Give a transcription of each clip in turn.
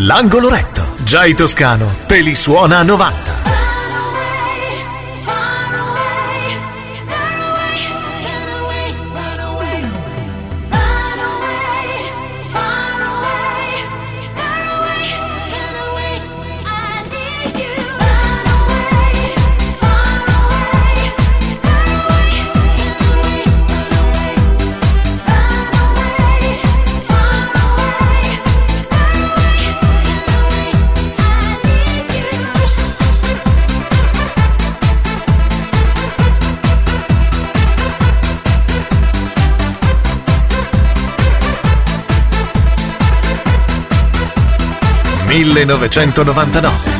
L'angolo retto. Giai Toscano te li suona a 90. 1999.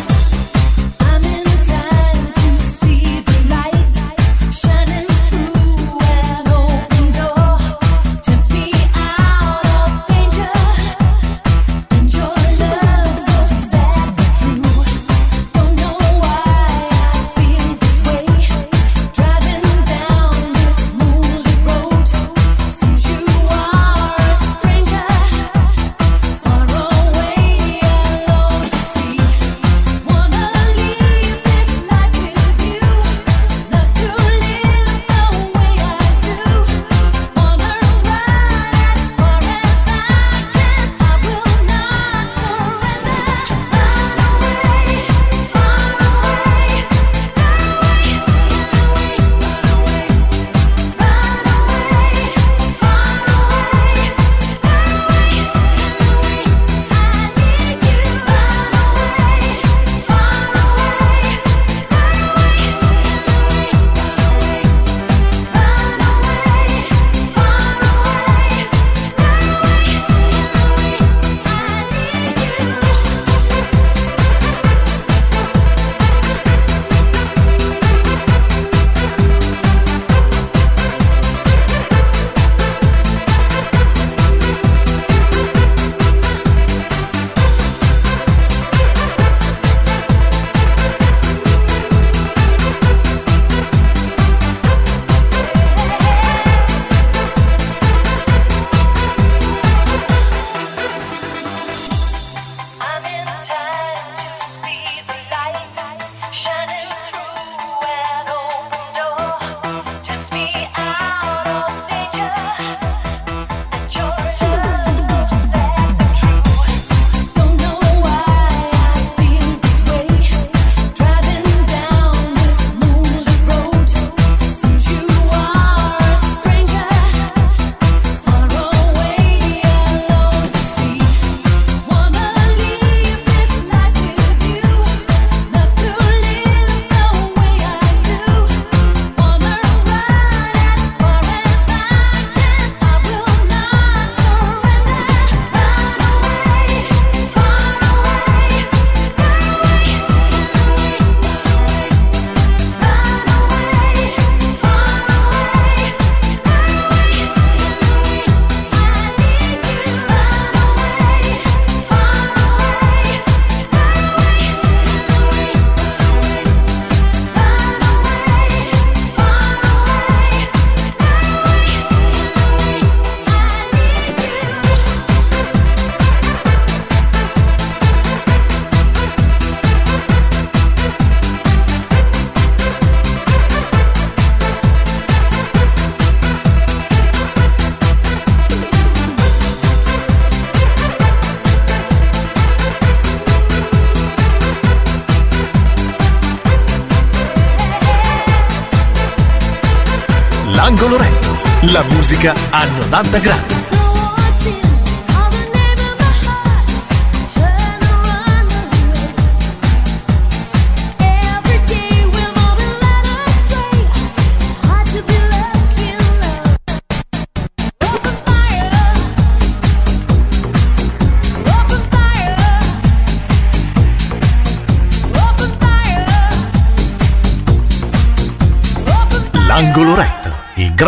Musica a 90 gradi.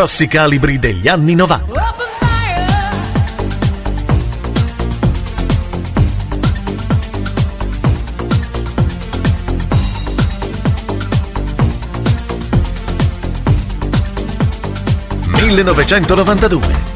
grossi calibri degli anni 90. ...1992...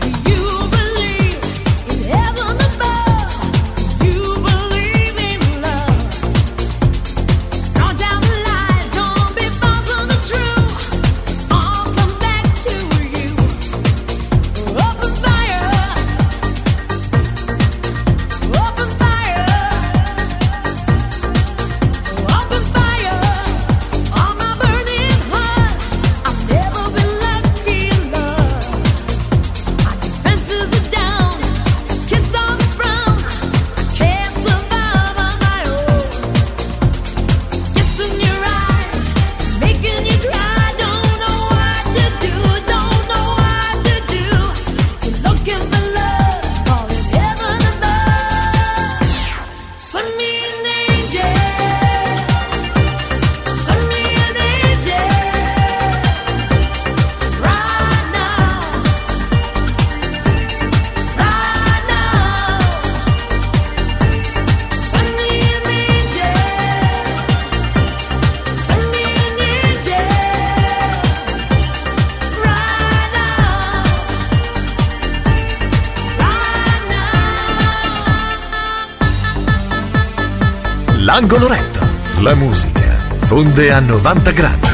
Coloretto. La musica fonde a 90 gradi.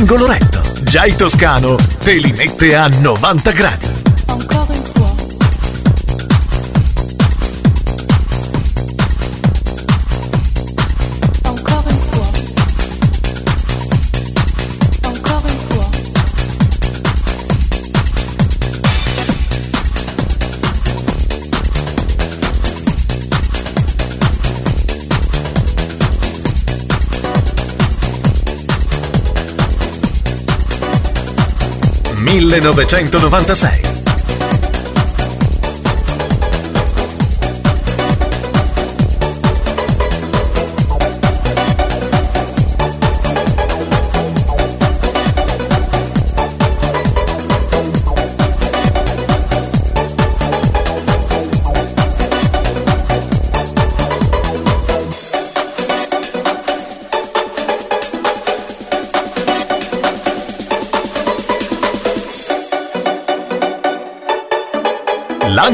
L'angolo retto. Già Toscano te li mette a 90 gradi. « 1996.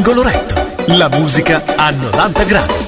'Angolo retto', la musica a 90 gradi.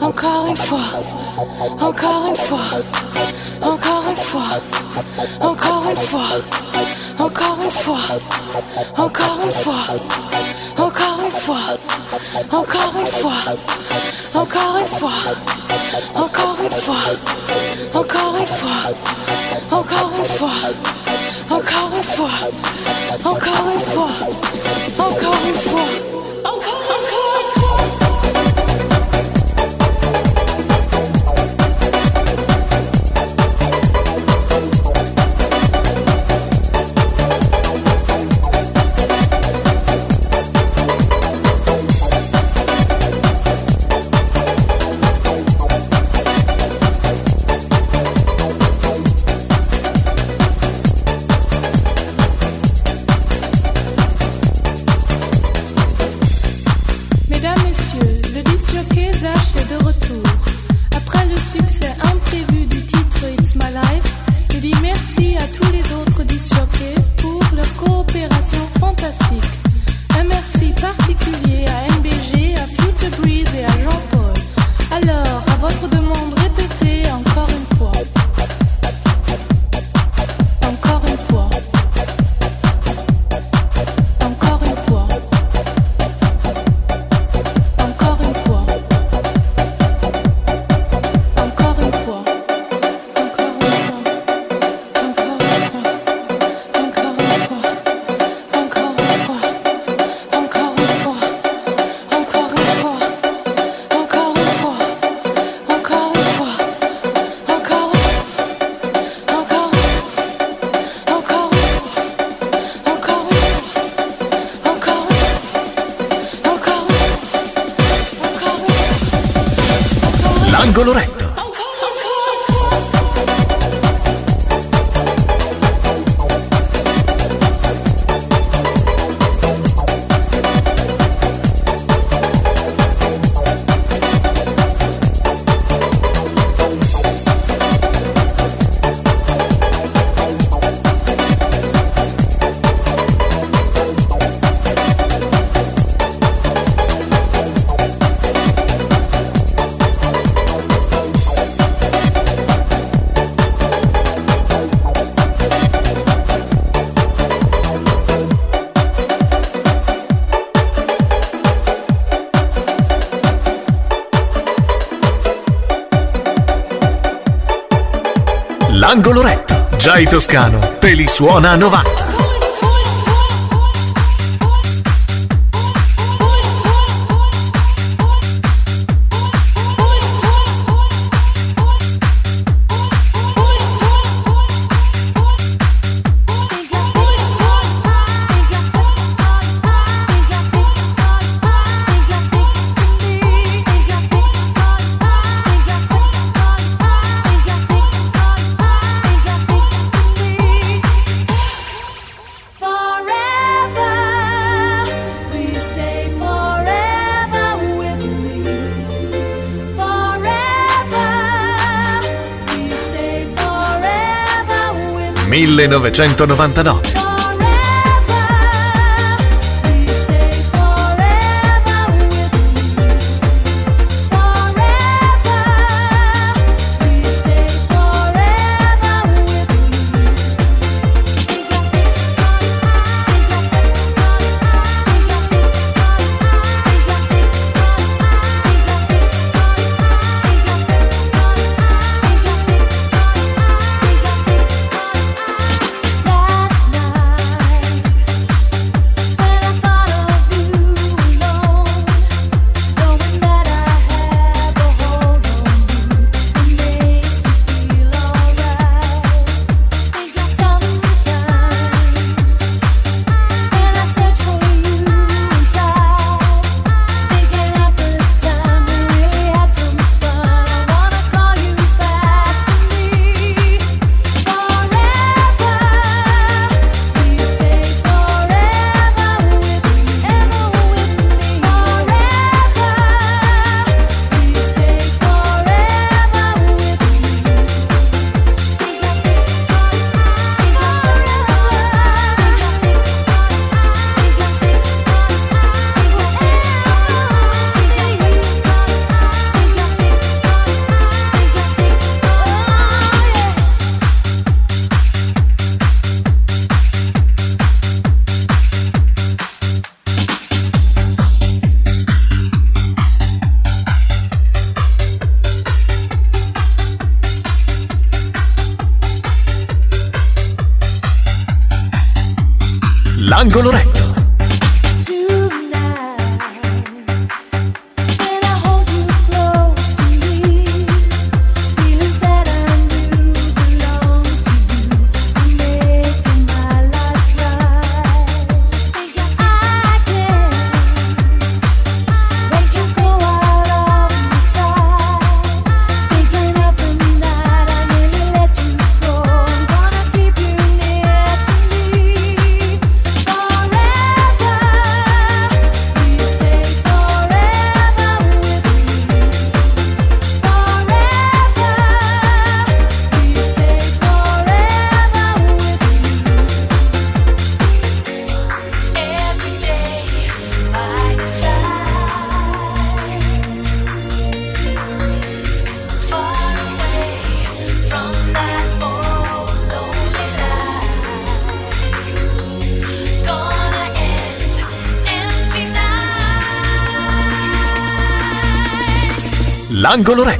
Encore une fois, encore une fois, encore une fois. encore une fois, encore une fois, encore une fois, encore une fois, encore une fois, encore une fois, encore une fois, encore une fois, encore une fois, encore une fois, encore une fois. Angolo Retto. Assai Toscano, Pelisuona 90. 1999. L'angolo retto.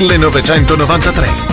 1993.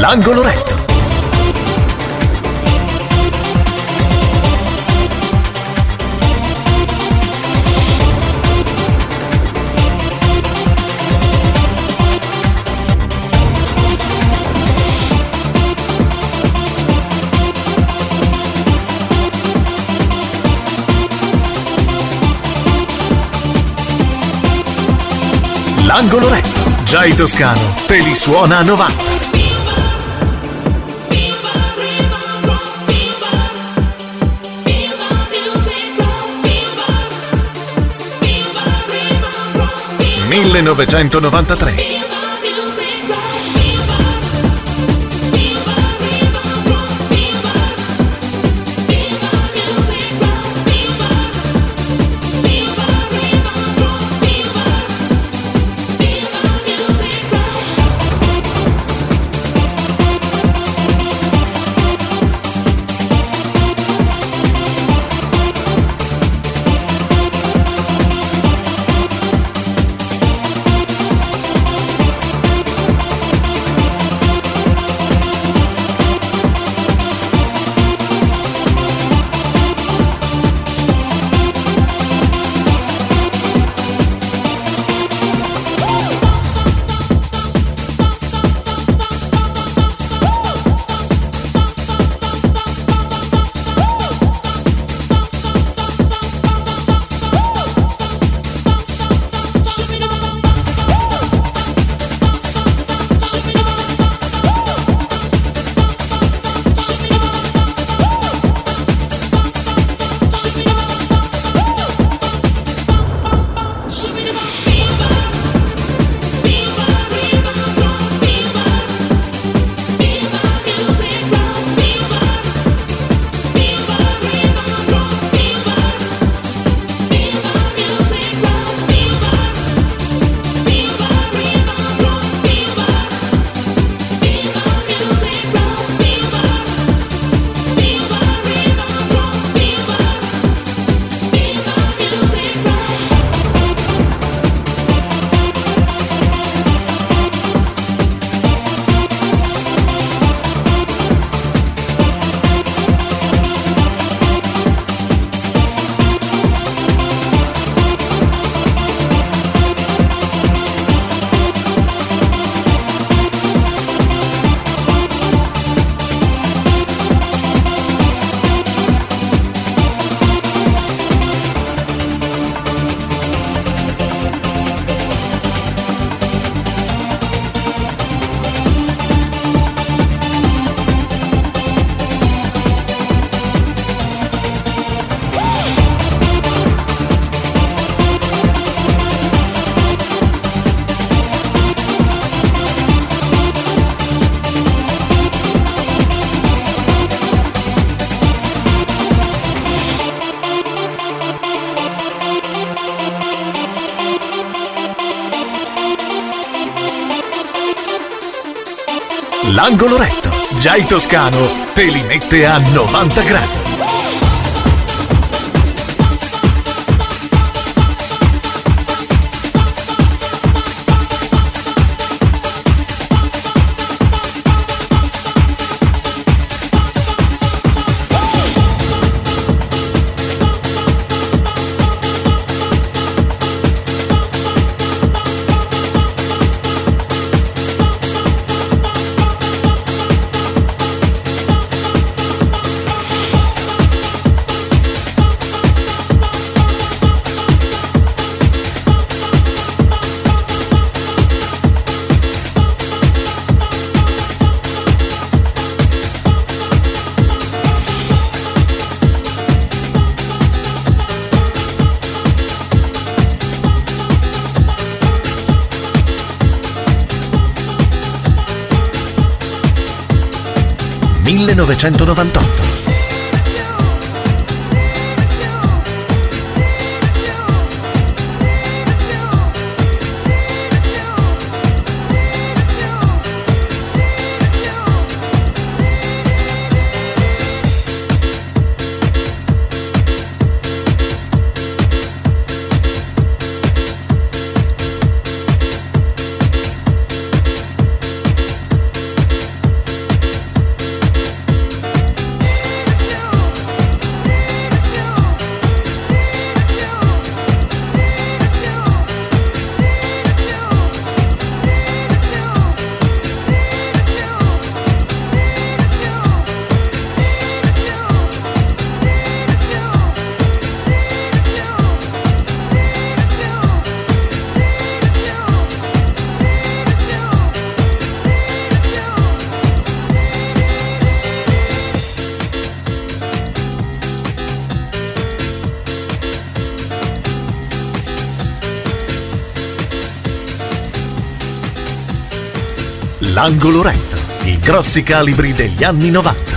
L'angolo retto. L'angolo retto. Jay Toscano te li suona a 90. 1993. angolo retto. Già il toscano te li mette a 90 gradi. 1998. L'angolo retto. I grossi calibri degli anni 90.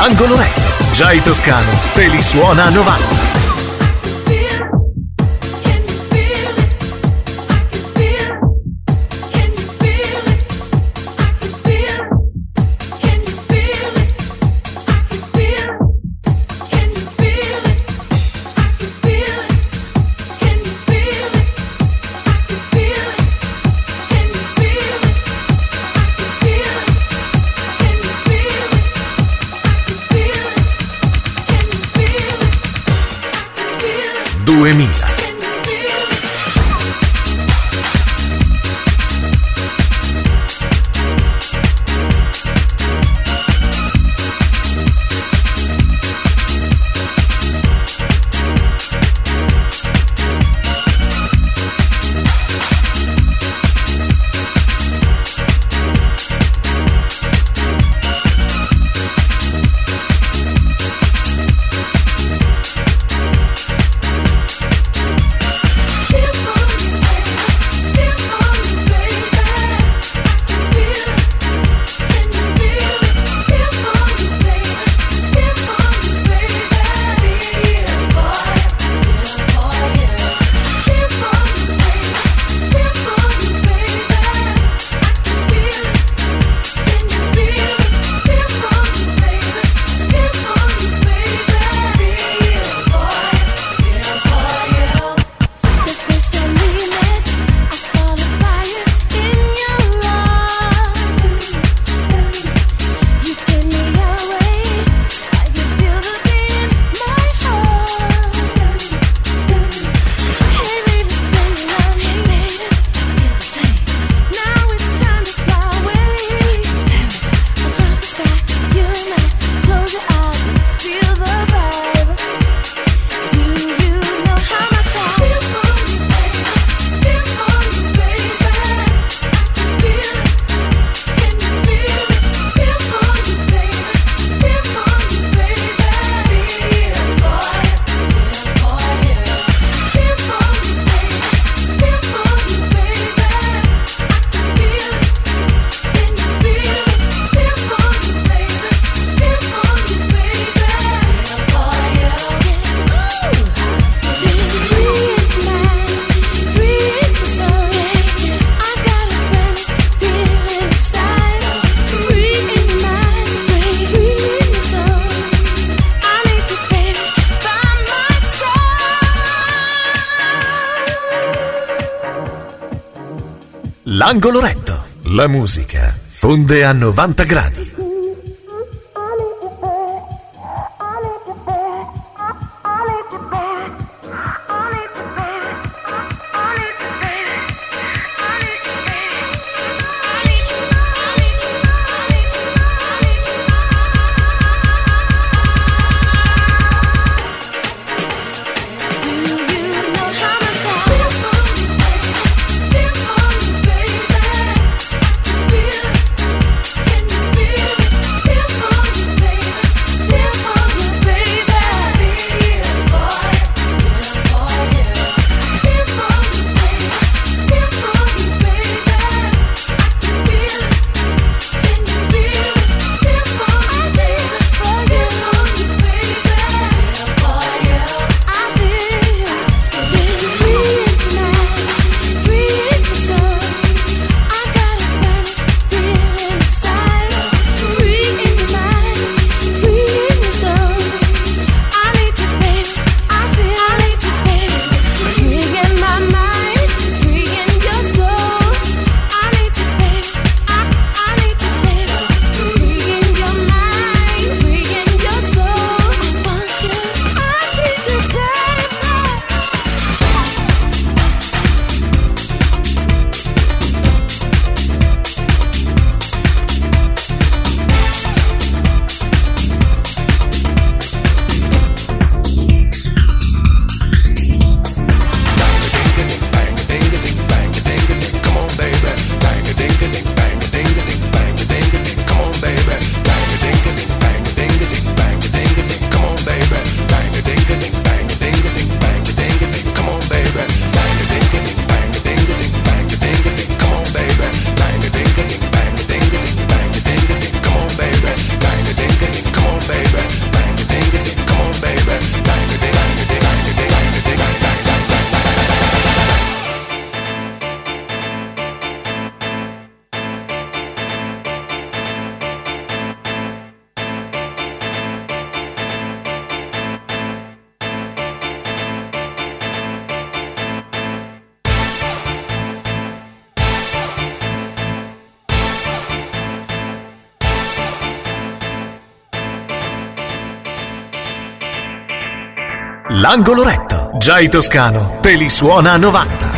L'angolo retto. Jai Toscano te li suona a 90. L'angolo retto. La musica fonde a 90 gradi. L'angolo retto. Giai Toscano te li suona a 90.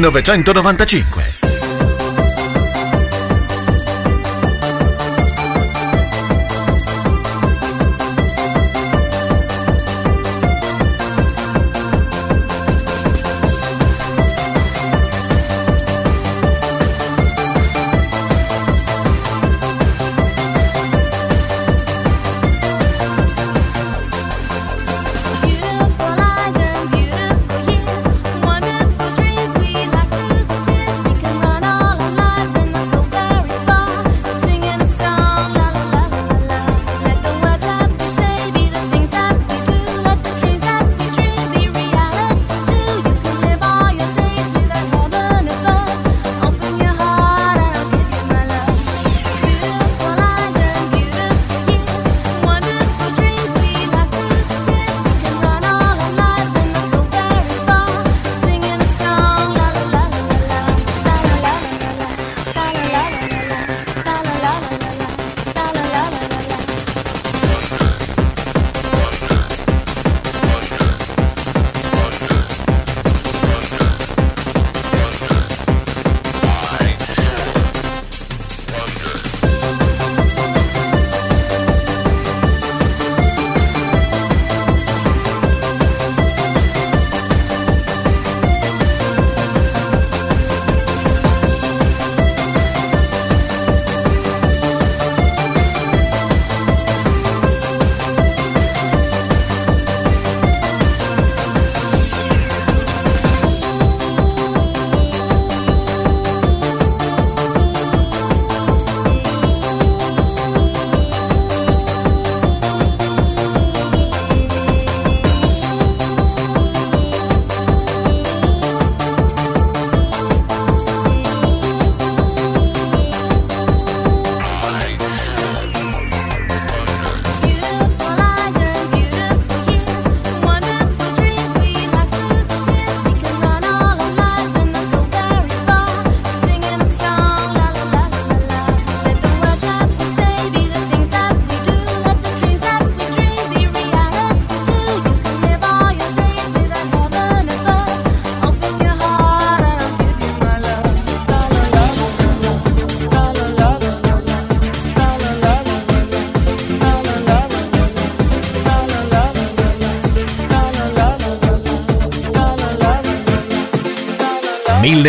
1995.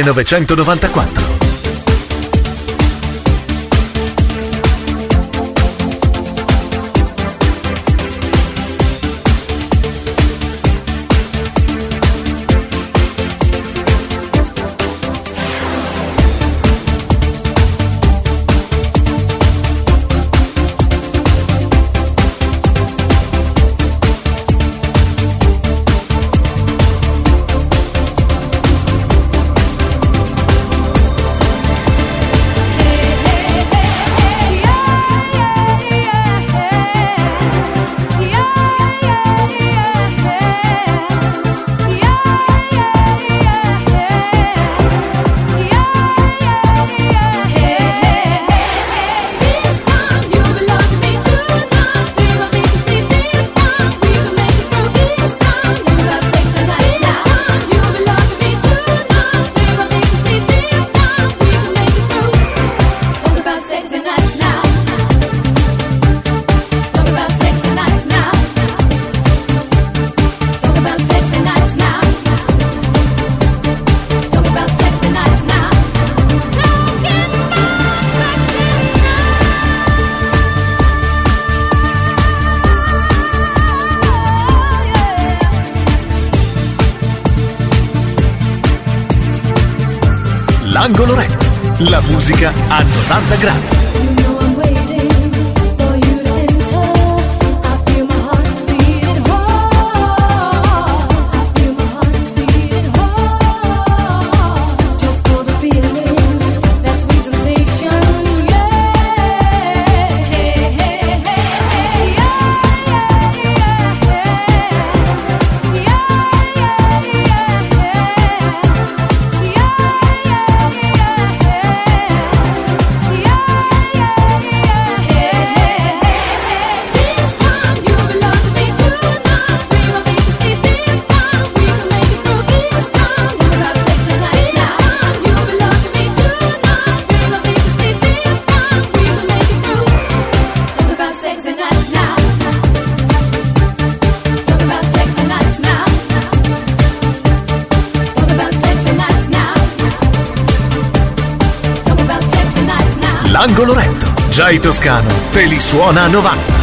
1994 Angolo Rap. La musica a 90 gradi. L'angolo retto. Jay Toscano te li suona a 90.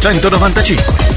1995.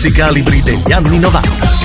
I grossi calibri degli anni 90.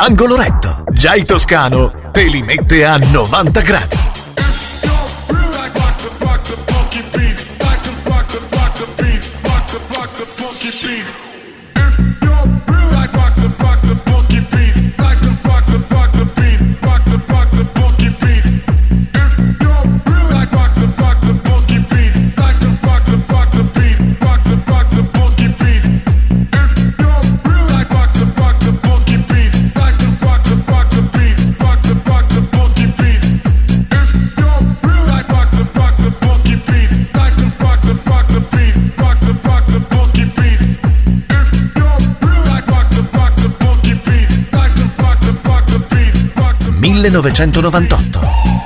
all'angolo retto. Già il toscano te li mette a 90 gradi. Beats. 1998.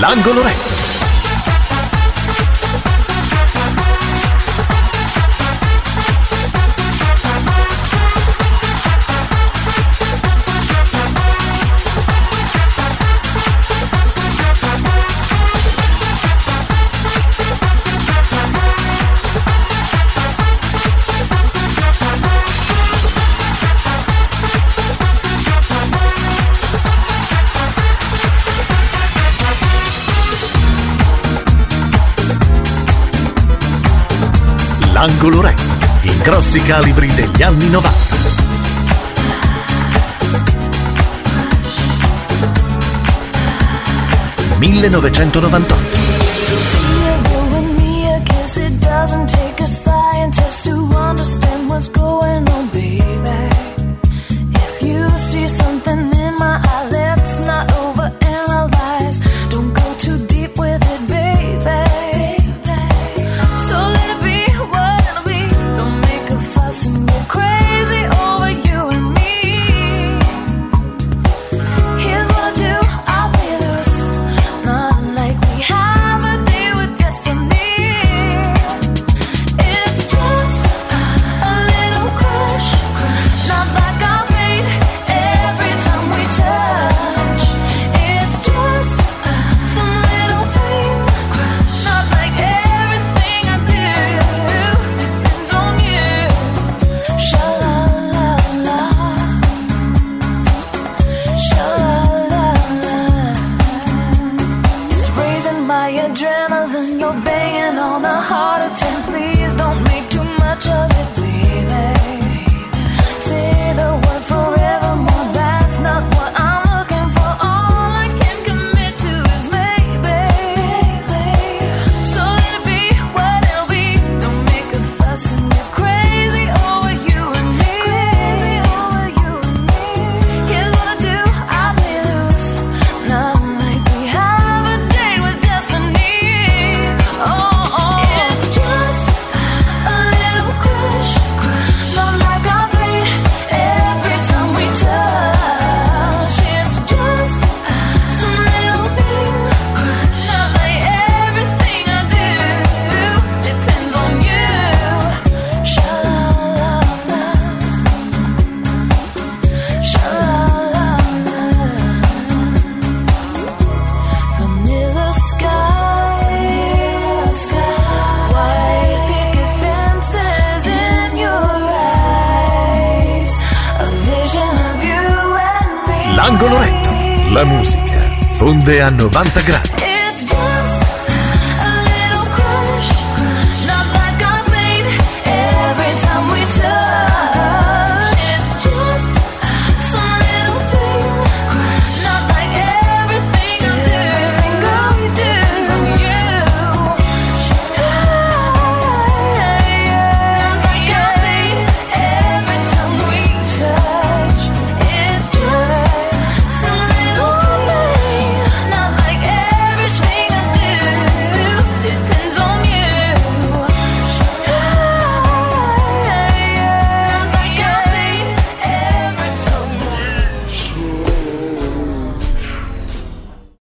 L'angolo retto. L'angolo rap, i grossi calibri degli anni 90. ...1998. 90 gradi.